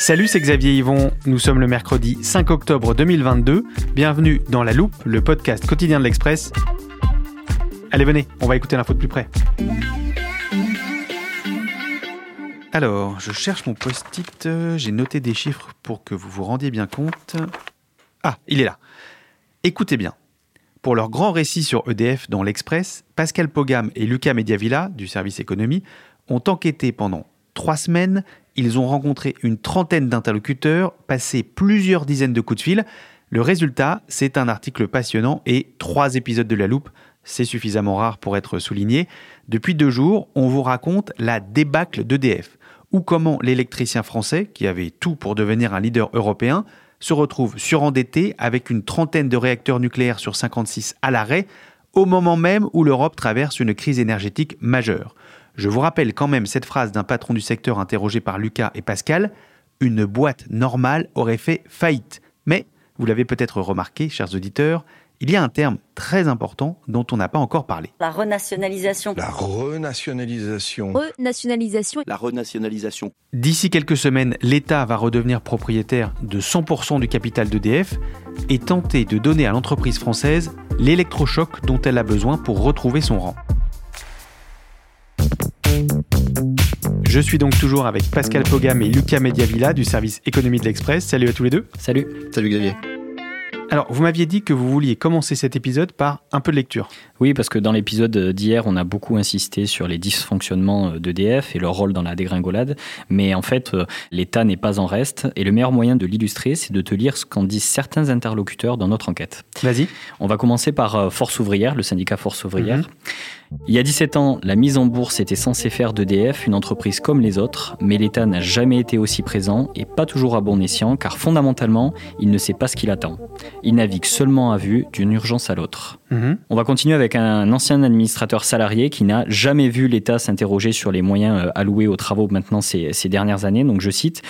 Salut, c'est Xavier Yvon. Nous sommes le mercredi 5 octobre 2022. Bienvenue dans La Loupe, le podcast quotidien de l'Express. Allez, venez, on va écouter l'info de plus près. Alors, je cherche mon post-it. J'ai noté des chiffres pour que vous vous rendiez bien compte. Ah, il est là. Écoutez bien. Pour leur grand récit sur EDF dans l'Express, Pascal Pogam et Lucas Mediavilla, du service économie, ont enquêté pendant trois semaines. Ils ont rencontré une trentaine d'interlocuteurs, passé plusieurs dizaines de coups de fil. Le résultat, c'est un article passionnant et trois épisodes de la loupe. C'est suffisamment rare pour être souligné. Depuis deux jours, on vous raconte la débâcle d'EDF, ou comment l'électricien français, qui avait tout pour devenir un leader européen, se retrouve surendetté avec une trentaine de réacteurs nucléaires sur 56 à l'arrêt, au moment même où l'Europe traverse une crise énergétique majeure. Je vous rappelle quand même cette phrase d'un patron du secteur interrogé par Lucas et Pascal Une boîte normale aurait fait faillite. Mais, vous l'avez peut-être remarqué, chers auditeurs, il y a un terme très important dont on n'a pas encore parlé. La renationalisation. La renationalisation. Renationalisation. La renationalisation. D'ici quelques semaines, l'État va redevenir propriétaire de 100% du capital d'EDF et tenter de donner à l'entreprise française l'électrochoc dont elle a besoin pour retrouver son rang. Je suis donc toujours avec Pascal Pogam et Lucas Mediavilla du service économie de l'Express. Salut à tous les deux. Salut. Salut Xavier. Alors, vous m'aviez dit que vous vouliez commencer cet épisode par un peu de lecture. Oui, parce que dans l'épisode d'hier, on a beaucoup insisté sur les dysfonctionnements d'EDF et leur rôle dans la dégringolade. Mais en fait, l'État n'est pas en reste. Et le meilleur moyen de l'illustrer, c'est de te lire ce qu'en disent certains interlocuteurs dans notre enquête. Vas-y. On va commencer par Force ouvrière, le syndicat Force ouvrière. -hmm. Il y a 17 ans, la mise en bourse était censée faire d'EDF une entreprise comme les autres, mais l'État n'a jamais été aussi présent et pas toujours à bon escient, car fondamentalement, il ne sait pas ce qu'il attend. Il navigue seulement à vue d'une urgence à l'autre. Mmh. On va continuer avec un ancien administrateur salarié qui n'a jamais vu l'État s'interroger sur les moyens alloués aux travaux maintenant ces, ces dernières années. Donc je cite,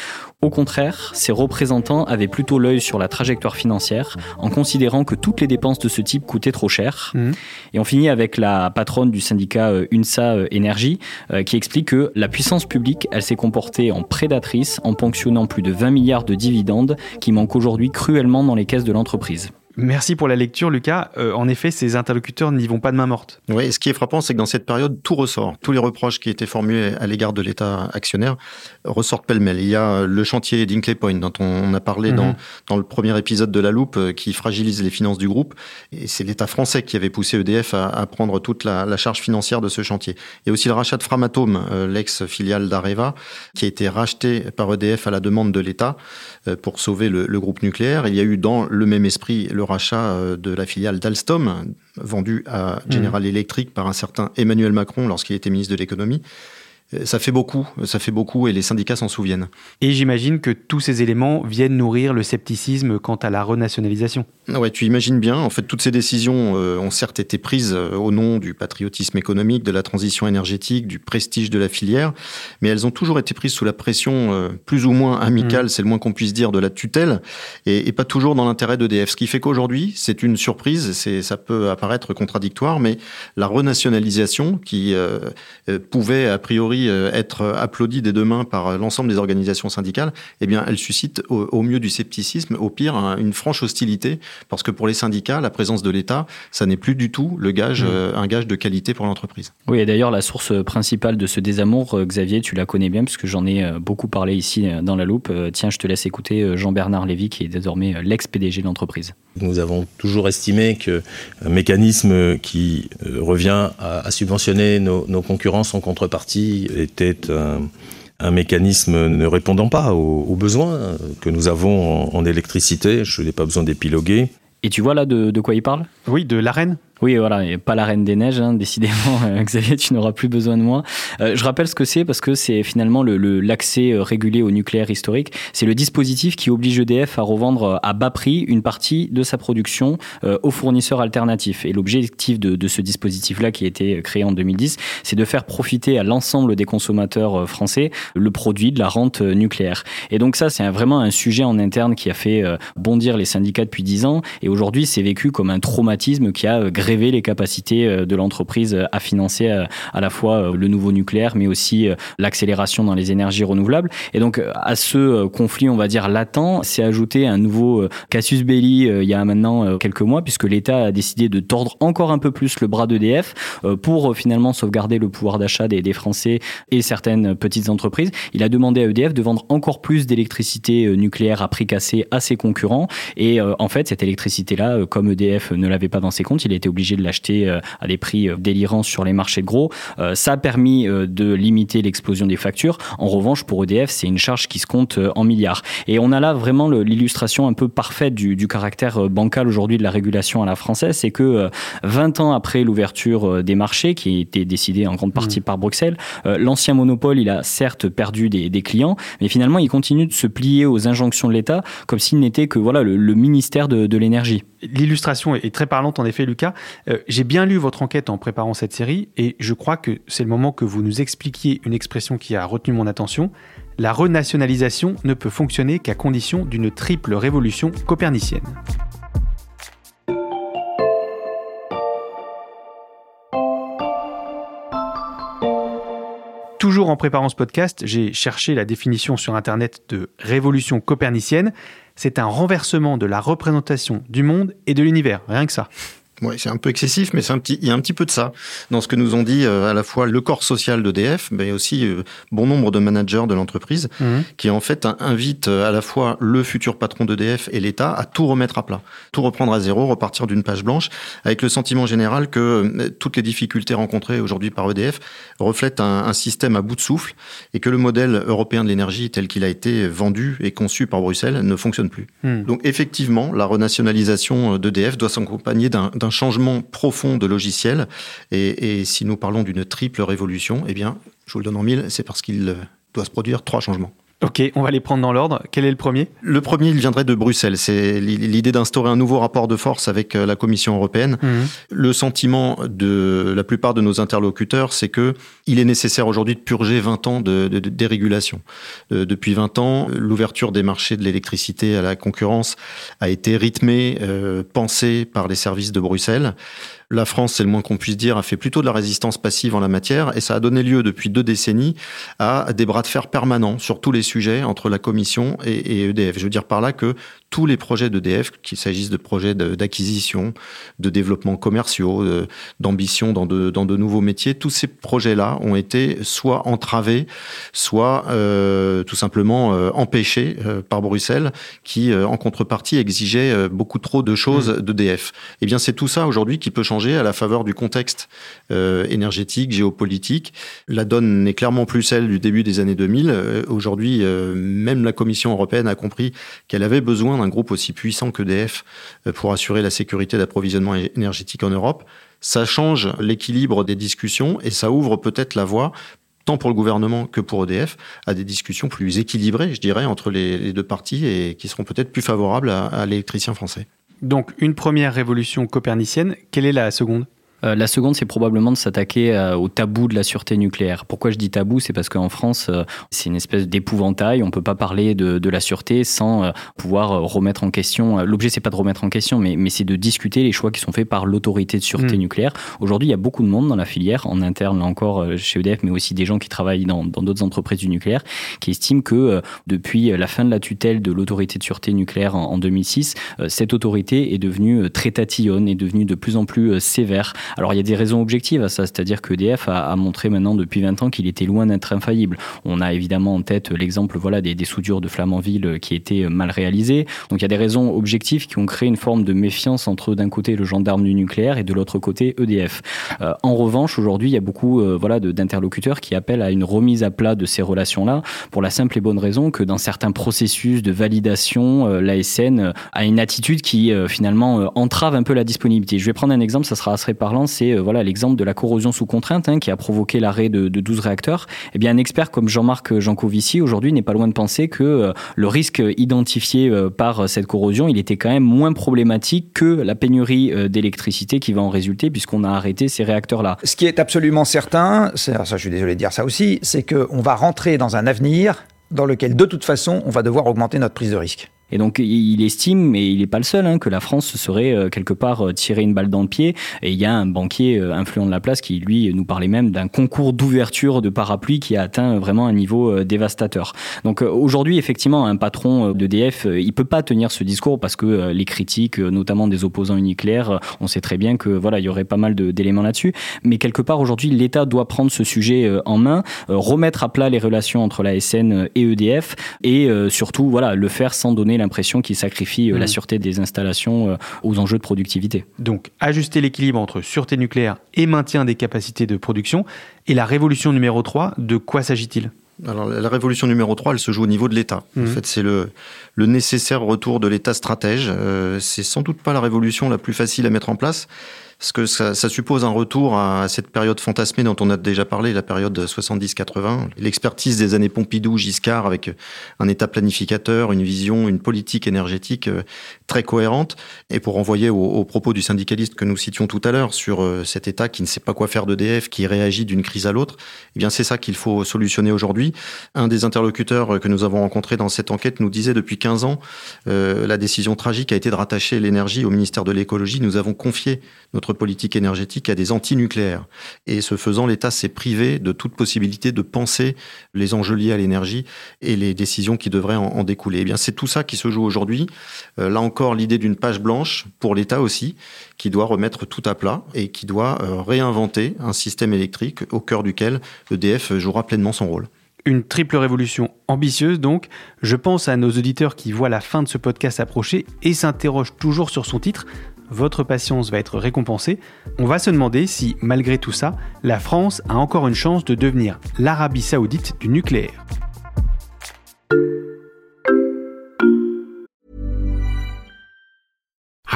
au contraire, ses représentants avaient plutôt l'œil sur la trajectoire financière en considérant que toutes les dépenses de ce type coûtaient trop cher. Mmh. Et on finit avec la patronne du syndicat UNSA Énergie qui explique que la puissance publique, elle s'est comportée en prédatrice en ponctionnant plus de 20 milliards de dividendes qui manquent aujourd'hui cruellement dans les caisses de l'entreprise. Merci pour la lecture, Lucas. Euh, en effet, ces interlocuteurs n'y vont pas de main morte. Oui, ce qui est frappant, c'est que dans cette période, tout ressort. Tous les reproches qui étaient formulés à l'égard de l'État actionnaire ressortent pêle-mêle. Il y a le chantier d'Inkley Point, dont on a parlé dans, dans le premier épisode de La Loupe, qui fragilise les finances du groupe. Et c'est l'État français qui avait poussé EDF à, à prendre toute la, la, charge financière de ce chantier. Il y a aussi le rachat de Framatome, euh, l'ex-filiale d'Areva, qui a été racheté par EDF à la demande de l'État euh, pour sauver le, le groupe nucléaire. Il y a eu dans le même esprit le rachat de la filiale d'Alstom, vendue à General mmh. Electric par un certain Emmanuel Macron lorsqu'il était ministre de l'économie. Ça fait beaucoup, ça fait beaucoup et les syndicats s'en souviennent. Et j'imagine que tous ces éléments viennent nourrir le scepticisme quant à la renationalisation. Ouais, tu imagines bien. En fait, toutes ces décisions euh, ont certes été prises euh, au nom du patriotisme économique, de la transition énergétique, du prestige de la filière, mais elles ont toujours été prises sous la pression euh, plus ou moins amicale, mmh. c'est le moins qu'on puisse dire, de la tutelle, et, et pas toujours dans l'intérêt d'EDF. Ce qui fait qu'aujourd'hui, c'est une surprise, c'est, ça peut apparaître contradictoire, mais la renationalisation, qui euh, pouvait a priori être applaudie dès demain par l'ensemble des organisations syndicales, eh bien, elle suscite au, au mieux du scepticisme, au pire une franche hostilité Parce que pour les syndicats, la présence de l'État, ça n'est plus du tout le gage, mmh. euh, un gage de qualité pour l'entreprise. Oui, et d'ailleurs, la source principale de ce désamour, euh, Xavier, tu la connais bien, puisque j'en ai beaucoup parlé ici dans la loupe. Tiens, je te laisse écouter Jean-Bernard Lévy, qui est désormais l'ex-PDG de l'entreprise. Nous avons toujours estimé qu'un mécanisme qui revient à, subventionner nos, nos concurrents en contrepartie était un un mécanisme ne répondant pas aux, besoins que nous avons en, électricité. Je n'ai pas besoin d'épiloguer. Et tu vois là de, de quoi il parle? Oui, de l'arène oui, voilà, pas la Reine des Neiges, hein, décidément, euh, Xavier, tu n'auras plus besoin de moi. Euh, je rappelle ce que c'est parce que c'est finalement l'accès le, l'accès euh, régulé au nucléaire historique. C'est le dispositif qui oblige EDF à revendre à bas prix une partie de sa production aux fournisseurs alternatifs. Et l'objectif de, de, ce dispositif-là, qui a été créé en 2010, c'est de faire profiter à l'ensemble des consommateurs français le produit de la rente nucléaire. Et donc ça, c'est vraiment un sujet en interne qui a fait bondir les syndicats depuis 10 ans. Et aujourd'hui, c'est vécu comme un traumatisme qui a les capacités euh, de l'entreprise euh, à financer euh, à la fois le nouveau nucléaire, mais aussi l'accélération dans les énergies renouvelables. Et donc, à ce conflit, on va dire latent, s'est ajouté un nouveau casus belli il y a maintenant quelques mois, puisque l'État a décidé de tordre encore un peu plus le bras d'EDF pour finalement sauvegarder le pouvoir d'achat des, Français et certaines petites entreprises. Il a demandé à EDF de vendre encore plus d'électricité nucléaire à prix cassé à ses concurrents. Et en fait, cette électricité-là, comme EDF ne l'avait pas dans ses comptes, il a été obligé de l'acheter euh, à des prix euh, délirants sur les marchés de gros. Euh, ça a permis de limiter l'explosion des factures. En revanche, pour EDF, c'est une charge qui se compte en milliards. Et on a là vraiment l'illustration un peu parfaite du, du caractère bancal aujourd'hui de la régulation à la française. C'est que 20 ans après l'ouverture des marchés, qui a été décidée en grande partie mmh. par Bruxelles, l'ancien monopole, il a certes perdu des, des, clients, mais finalement, il continue de se plier aux injonctions de l'État comme s'il n'était que voilà le, le ministère de, de l'énergie. L'illustration est très parlante en effet, Lucas. Euh, j'ai bien lu votre enquête en préparant cette série et je crois que c'est le moment que vous nous expliquiez une expression qui a retenu mon attention. La renationalisation ne peut fonctionner qu'à condition d'une triple révolution copernicienne. Toujours en préparant ce podcast, j'ai cherché la définition sur Internet de révolution copernicienne. C'est un renversement de la représentation du monde et de l'univers, rien que ça. Oui, c'est un peu excessif, mais c'est un petit, il y a un petit peu de ça dans ce que nous ont dit euh, à la fois le corps social d'EDF, mais aussi euh, bon nombre de managers de l'entreprise, mhm. qui en fait invitent euh, à la fois le futur patron d'EDF et l'État à tout remettre à plat, tout reprendre à zéro, repartir d'une page blanche, avec le sentiment général que toutes les difficultés rencontrées aujourd'hui par EDF reflètent un, un, système à bout de souffle et que le modèle européen de l'énergie tel qu'il a été vendu et conçu par Bruxelles ne fonctionne plus. Mhm. Donc effectivement, la renationalisation d'EDF doit s'accompagner d'un changement profond de logiciel. Et, si nous parlons d'une triple révolution, eh bien, je vous le donne en mille, c'est parce qu'il doit se produire trois changements. Ok, on va les prendre dans l'ordre. Quel est le premier? Le premier, il viendrait de Bruxelles. C'est l'idée d'instaurer un nouveau rapport de force avec euh, la Commission européenne. Mhm. Le sentiment de la plupart de nos interlocuteurs, c'est que il est nécessaire aujourd'hui de purger 20 ans de, dérégulation. Euh, depuis 20 ans, l'ouverture des marchés de l'électricité à la concurrence a été rythmée, euh, pensée par les services de Bruxelles. La France, c'est le moins qu'on puisse dire, a fait plutôt de la résistance passive en la matière et ça a donné lieu depuis deux décennies à des bras de fer permanents sur tous les sujets entre la Commission et, EDF. Je veux dire par là que tous les projets d'EDF, qu'il s'agisse de projets d'acquisition, de, développement commerciaux, d'ambition dans de, dans de nouveaux métiers, tous ces projets-là ont été soit entravés, soit euh, tout simplement euh, empêchés euh, par Bruxelles, qui en contrepartie exigeait beaucoup trop de choses mmh. d'EDF. Eh bien, c'est tout ça aujourd'hui qui peut changer à la faveur du contexte euh, énergétique, géopolitique. La donne n'est clairement plus celle du début des années 2000. Euh, aujourd'hui, euh, même la Commission européenne a compris qu'elle avait besoin d'un groupe aussi puissant que DF pour assurer la sécurité d'approvisionnement énergétique en Europe. Ça change l'équilibre des discussions et ça ouvre peut-être la voie tant pour le gouvernement que pour EDF, à des discussions plus équilibrées, je dirais, entre les, deux parties et qui seront peut-être plus favorables à l'électricien français. Donc une première révolution copernicienne, quelle est la seconde? Euh, la seconde, c'est probablement de s'attaquer euh, au tabou de la sûreté nucléaire. Pourquoi je dis tabou? C'est parce qu'en France, euh, c'est une espèce d'épouvantail. On ne peut pas parler de, la sûreté sans pouvoir remettre en question. L'objet, c'est pas de remettre en question, mais, c'est de discuter les choix qui sont faits par l'autorité de sûreté hmm. nucléaire. Aujourd'hui, il y a beaucoup de monde dans la filière, en interne, là encore, chez EDF, mais aussi des gens qui travaillent dans d'autres entreprises du nucléaire, qui estiment que depuis la fin de la tutelle de l'autorité de sûreté nucléaire en, en 2006, cette autorité est devenue très tatillonne, est devenue de plus en plus sévère alors il y a des raisons objectives à ça, c'est-à-dire que EDF a, montré maintenant depuis 20 ans qu'il était loin d'être infaillible. On a évidemment en tête l'exemple voilà, des, soudures de Flamanville qui étaient mal réalisées. Donc il y a des raisons objectives qui ont créé une forme de méfiance entre d'un côté le gendarme du nucléaire et de l'autre côté EDF. Euh, en revanche, aujourd'hui, il y a beaucoup euh, voilà, d'interlocuteurs qui appellent à une remise à plat de ces relations-là pour la simple et bonne raison que dans certains processus de validation, euh, l'ASN a une attitude qui finalement entrave un peu la disponibilité. Je vais prendre un exemple, ça sera assez parlant c'est euh, voilà l'exemple de la corrosion sous contrainte hein, qui a provoqué l'arrêt de, 12 réacteurs. Eh bien, un expert comme Jean-Marc Jancovici aujourd'hui n'est pas loin de penser que euh, le risque identifié euh, par cette corrosion, il était quand même moins problématique que la pénurie d'électricité qui va en résulter puisqu'on a arrêté ces réacteurs-là. Ce qui est absolument certain, ça, je suis désolé de dire ça aussi, c'est qu'on va rentrer dans un avenir dans lequel de toute façon on va devoir augmenter notre prise de risque. Et donc il estime, mais il n'est pas le seul, hein, que la France serait euh, quelque part euh, tiré une balle dans le pied. Et il y a un banquier euh, influent de la place qui, lui, nous parlait même d'un concours d'ouverture de parapluie qui a atteint vraiment un niveau dévastateur. Donc aujourd'hui, effectivement, un patron d'EDF, il peut pas tenir ce discours parce que les critiques, notamment des opposants nucléaires, on sait très bien que voilà, il y aurait pas mal d'éléments là-dessus. Mais quelque part aujourd'hui, l'État doit prendre ce sujet en main, remettre à plat les relations entre la SN et EDF, et surtout voilà, le faire sans donner l'impression qu'il sacrifie euh, la mm. sûreté des installations euh, aux enjeux de productivité. Donc, ajuster l'équilibre entre sûreté nucléaire et maintien des capacités de production. Et la révolution numéro 3, de quoi s'agit-il? Alors la révolution numéro 3, elle se joue au niveau de l'État. En mm. fait, c'est le, le nécessaire retour de l'État stratège. Euh, c'est sans doute pas la révolution la plus facile à mettre en place parce que ça, ça, suppose un retour à cette période fantasmée dont on a déjà parlé, la période 70-80, l'expertise des années Pompidou-Giscard avec un État planificateur, une vision, une politique énergétique euh, très cohérente. Et pour renvoyer aux, propos du syndicaliste que nous citions tout à l'heure sur euh, cet État qui ne sait pas quoi faire d'EDF, qui réagit d'une crise à l'autre, eh bien c'est ça qu'il faut solutionner aujourd'hui. Un des interlocuteurs que nous avons rencontrés dans cette enquête nous disait depuis 15 ans, euh, la décision tragique a été de rattacher l'énergie au ministère de l'écologie. Nous avons confié notre politique énergétique à des anti-nucléaires. Et ce faisant, l'État s'est privé de toute possibilité de penser les enjeux liés à l'énergie et les décisions qui devraient en, découler. Et eh bien, c'est tout ça qui se joue aujourd'hui. Euh, là encore, l'idée d'une page blanche pour l'État aussi, qui doit remettre tout à plat et qui doit euh, réinventer un système électrique au cœur duquel EDF jouera pleinement son rôle. Une triple révolution ambitieuse donc. Je pense à nos auditeurs qui voient la fin de ce podcast approcher et s'interrogent toujours sur son titre votre patience va être récompensée, on va se demander si, malgré tout ça, la France a encore une chance de devenir l'Arabie saoudite du nucléaire.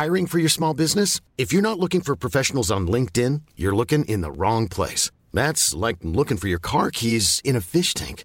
Hiring for your small business? If you're not looking for professionals on LinkedIn, you're looking in the wrong place. That's like looking for your car keys in a fish tank.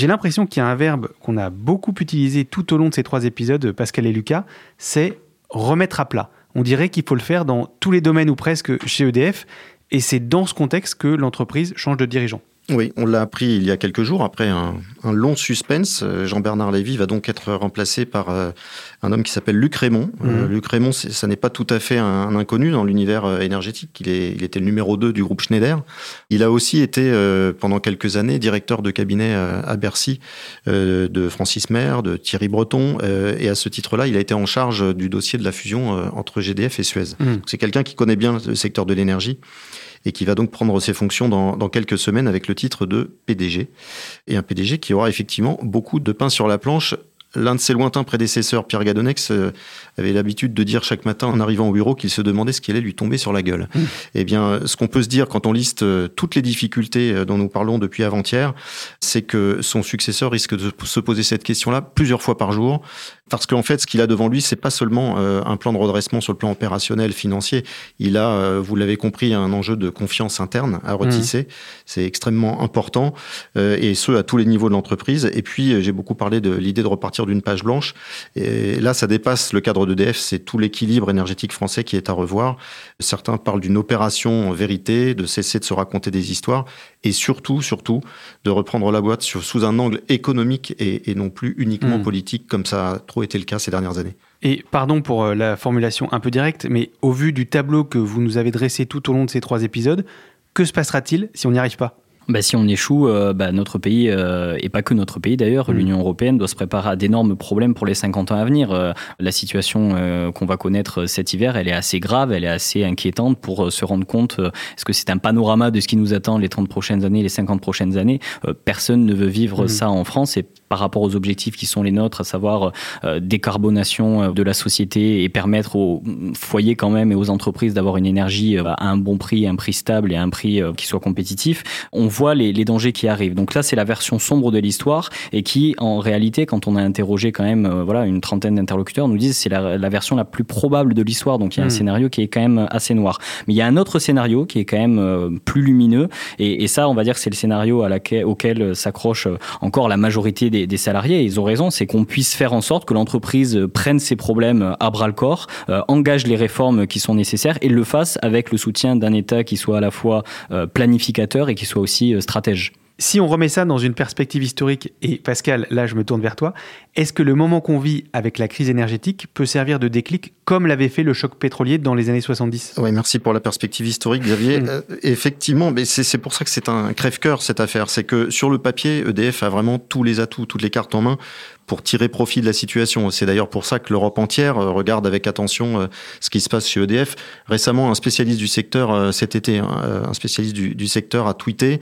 J'ai l'impression qu'il y a un verbe qu'on a beaucoup utilisé tout au long de ces trois épisodes, Pascal et Lucas, c'est remettre à plat. On dirait qu'il faut le faire dans tous les domaines ou presque chez EDF, et c'est dans ce contexte que l'entreprise change de dirigeant. Oui, on l'a appris il y a quelques jours, après un, long suspense. Euh, Jean-Bernard Lévy va donc être remplacé par euh, un homme qui s'appelle Luc Raymond. Euh, mhm. Luc Raymond, ça n'est pas tout à fait un, inconnu dans l'univers énergétique. Il, est, il était le numéro 2 du groupe Schneider. Il a aussi été, pendant quelques années, directeur de cabinet à Bercy de Francis Maire, de Thierry Breton. et à ce titre-là, il a été en charge du dossier de la fusion entre GDF et Suez. Mhm. C'est quelqu'un qui connaît bien le secteur de l'énergie et qui va donc prendre ses fonctions dans, quelques semaines avec le titre de PDG. Et un PDG qui aura effectivement beaucoup de pain sur la planche L'un de ses lointains prédécesseurs, Pierre Gadonex, euh, avait l'habitude de dire chaque matin en arrivant au bureau qu'il se demandait ce qui allait lui tomber sur la gueule. Mmh. Eh bien, ce qu'on peut se dire quand on liste euh, toutes les difficultés euh, dont nous parlons depuis avant-hier, c'est que son successeur risque de se poser cette question-là plusieurs fois par jour, parce qu'en fait, ce qu'il a devant lui, c'est pas seulement un plan de redressement sur le plan opérationnel, financier. Il a, vous l'avez compris, un enjeu de confiance interne à retisser. Mmh. C'est extrêmement important, et ce à tous les niveaux de l'entreprise. Et puis, j'ai beaucoup parlé de l'idée de repartir d'une page blanche. Et là, ça dépasse le cadre d'EDF, c'est tout l'équilibre énergétique français qui est à revoir. Certains parlent d'une opération vérité, de cesser de se raconter des histoires, et surtout, surtout, de reprendre la boîte sous un angle économique et, non plus uniquement hmm. politique, comme ça a trop été le cas ces dernières années. Et pardon pour euh, la formulation un peu directe, mais au vu du tableau que vous nous avez dressé tout au long de ces trois épisodes, que se passera-t-il si on n'y arrive pas? Bah, si on échoue, euh, bah, notre pays, euh, et pas que notre pays d'ailleurs, mm. l'Union européenne doit se préparer à d'énormes problèmes pour les 50 ans à venir. Euh, la situation qu'on va connaître cet hiver, elle est assez grave, elle est assez inquiétante pour se rendre compte, est-ce que c'est un panorama de ce qui nous attend les 30 prochaines années, les 50 prochaines années? Personne ne veut vivre mm. ça en France et par rapport aux objectifs qui sont les nôtres, à savoir décarbonation de la société et permettre aux foyers quand même et aux entreprises d'avoir une énergie à un bon prix, un prix stable et un prix qui soit compétitif. On voit les, dangers qui arrivent. Donc là, c'est la version sombre de l'histoire et qui, en réalité, quand on a interrogé quand même euh, voilà, une trentaine d'interlocuteurs, nous disent c'est la, version la plus probable de l'histoire. Donc il y a un hmm. scénario qui est quand même assez noir. Mais il y a un autre scénario qui est quand même euh, plus lumineux et, ça, on va dire que c'est le scénario à laquelle, auquel s'accroche euh, encore la majorité des, salariés. Et ils ont raison, c'est qu'on puisse faire en sorte que l'entreprise prenne ses problèmes à bras le corps, engage les réformes qui sont nécessaires et le fasse avec le soutien d'un État qui soit à la fois planificateur et qui soit aussi euh, stratège. Si on remet ça dans une perspective historique, et Pascal, là je me tourne vers toi, est-ce que le moment qu'on vit avec la crise énergétique peut servir de déclic comme l'avait fait le choc pétrolier dans les années 70 Oui, merci pour la perspective historique, Xavier. Mm. Euh, effectivement, mais c'est pour ça que c'est un crève-cœur cette affaire. C'est que sur le papier, EDF a vraiment tous les atouts, toutes les cartes en main pour tirer profit de la situation. C'est d'ailleurs pour ça que l'Europe entière euh, regarde avec attention ce qui se passe chez EDF. Récemment, un spécialiste du secteur, cet été, hein, un spécialiste du, du secteur a tweeté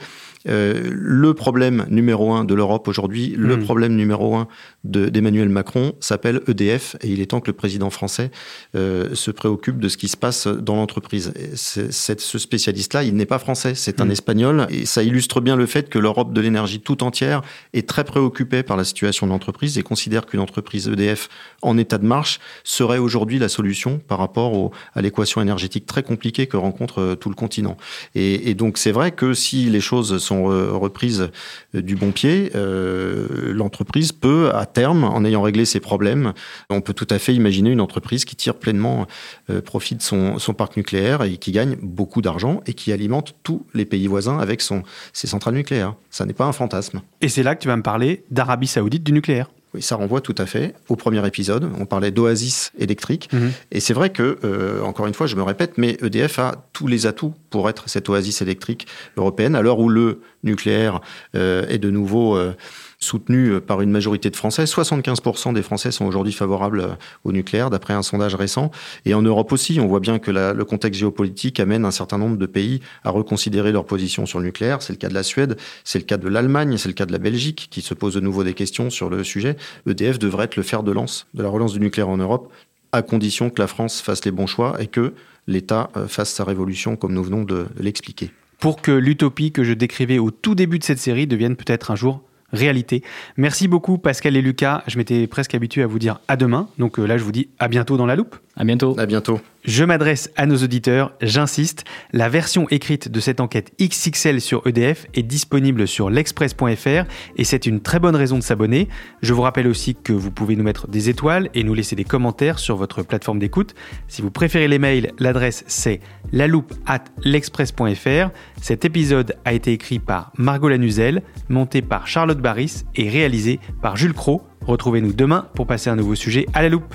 euh, le problème numéro un de l'Europe aujourd'hui, le hmm. problème numéro un d'Emmanuel Macron s'appelle EDF et il est temps que le président français euh, se préoccupe de ce qui se passe dans l'entreprise. Ce spécialiste-là, il n'est pas français, c'est un hmm. espagnol et ça illustre bien le fait que l'Europe de l'énergie tout entière est très préoccupée par la situation de l'entreprise et considère qu'une entreprise EDF en état de marche serait aujourd'hui la solution par rapport à l'équation énergétique très compliquée que rencontre euh, tout le continent. Et, et donc c'est vrai que si les choses sont reprises du bon pied, euh, l'entreprise peut, à terme, en ayant réglé ses problèmes, on peut tout à fait imaginer une entreprise qui tire pleinement euh, profit de son, son, parc nucléaire et qui gagne beaucoup d'argent et qui alimente tous les pays voisins avec son, ses centrales nucléaires. Ça n'est pas un fantasme. Et c'est là que tu vas me parler d'Arabie saoudite du nucléaire. Oui, ça renvoie tout à fait au premier épisode. On parlait d'oasis électrique. Mhm. Et c'est vrai que, euh, encore une fois, je me répète, mais EDF a tous les atouts pour être cette oasis électrique européenne, à l'heure où le nucléaire euh, est de nouveau... Euh, soutenu euh, par une majorité de Français. 75% des Français sont aujourd'hui favorables euh, au nucléaire, d'après un sondage récent. Et en Europe aussi, on voit bien que le contexte géopolitique amène un certain nombre de pays à reconsidérer leur position sur le nucléaire. C'est le cas de la Suède, c'est le cas de l'Allemagne, c'est le cas de la Belgique, qui se pose de nouveau des questions sur le sujet. EDF devrait être le fer de lance de la relance du nucléaire en Europe, à condition que la France fasse les bons choix et que l'État euh, fasse sa révolution, comme nous venons de l'expliquer. Pour que l'utopie que je décrivais au tout début de cette série devienne peut-être un jour réalité. Merci beaucoup Pascal et Lucas. Je m'étais presque habitué à vous dire à demain. Donc euh, là, je vous dis à bientôt dans la loupe. À bientôt. À bientôt. Je m'adresse à nos auditeurs, j'insiste, la version écrite de cette enquête XXL sur EDF est disponible sur l'express.fr et c'est une très bonne raison de s'abonner. Je vous rappelle aussi que vous pouvez nous mettre des étoiles et nous laisser des commentaires sur votre plateforme d'écoute. Si vous préférez les mails, l'adresse c'est loupe at l'express.fr. Cet épisode a été écrit par Margot Lanuzel, monté par Charlotte Barris et réalisé par Jules Cro. Retrouvez-nous demain pour passer un nouveau sujet à la loupe.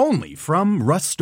Only from Rust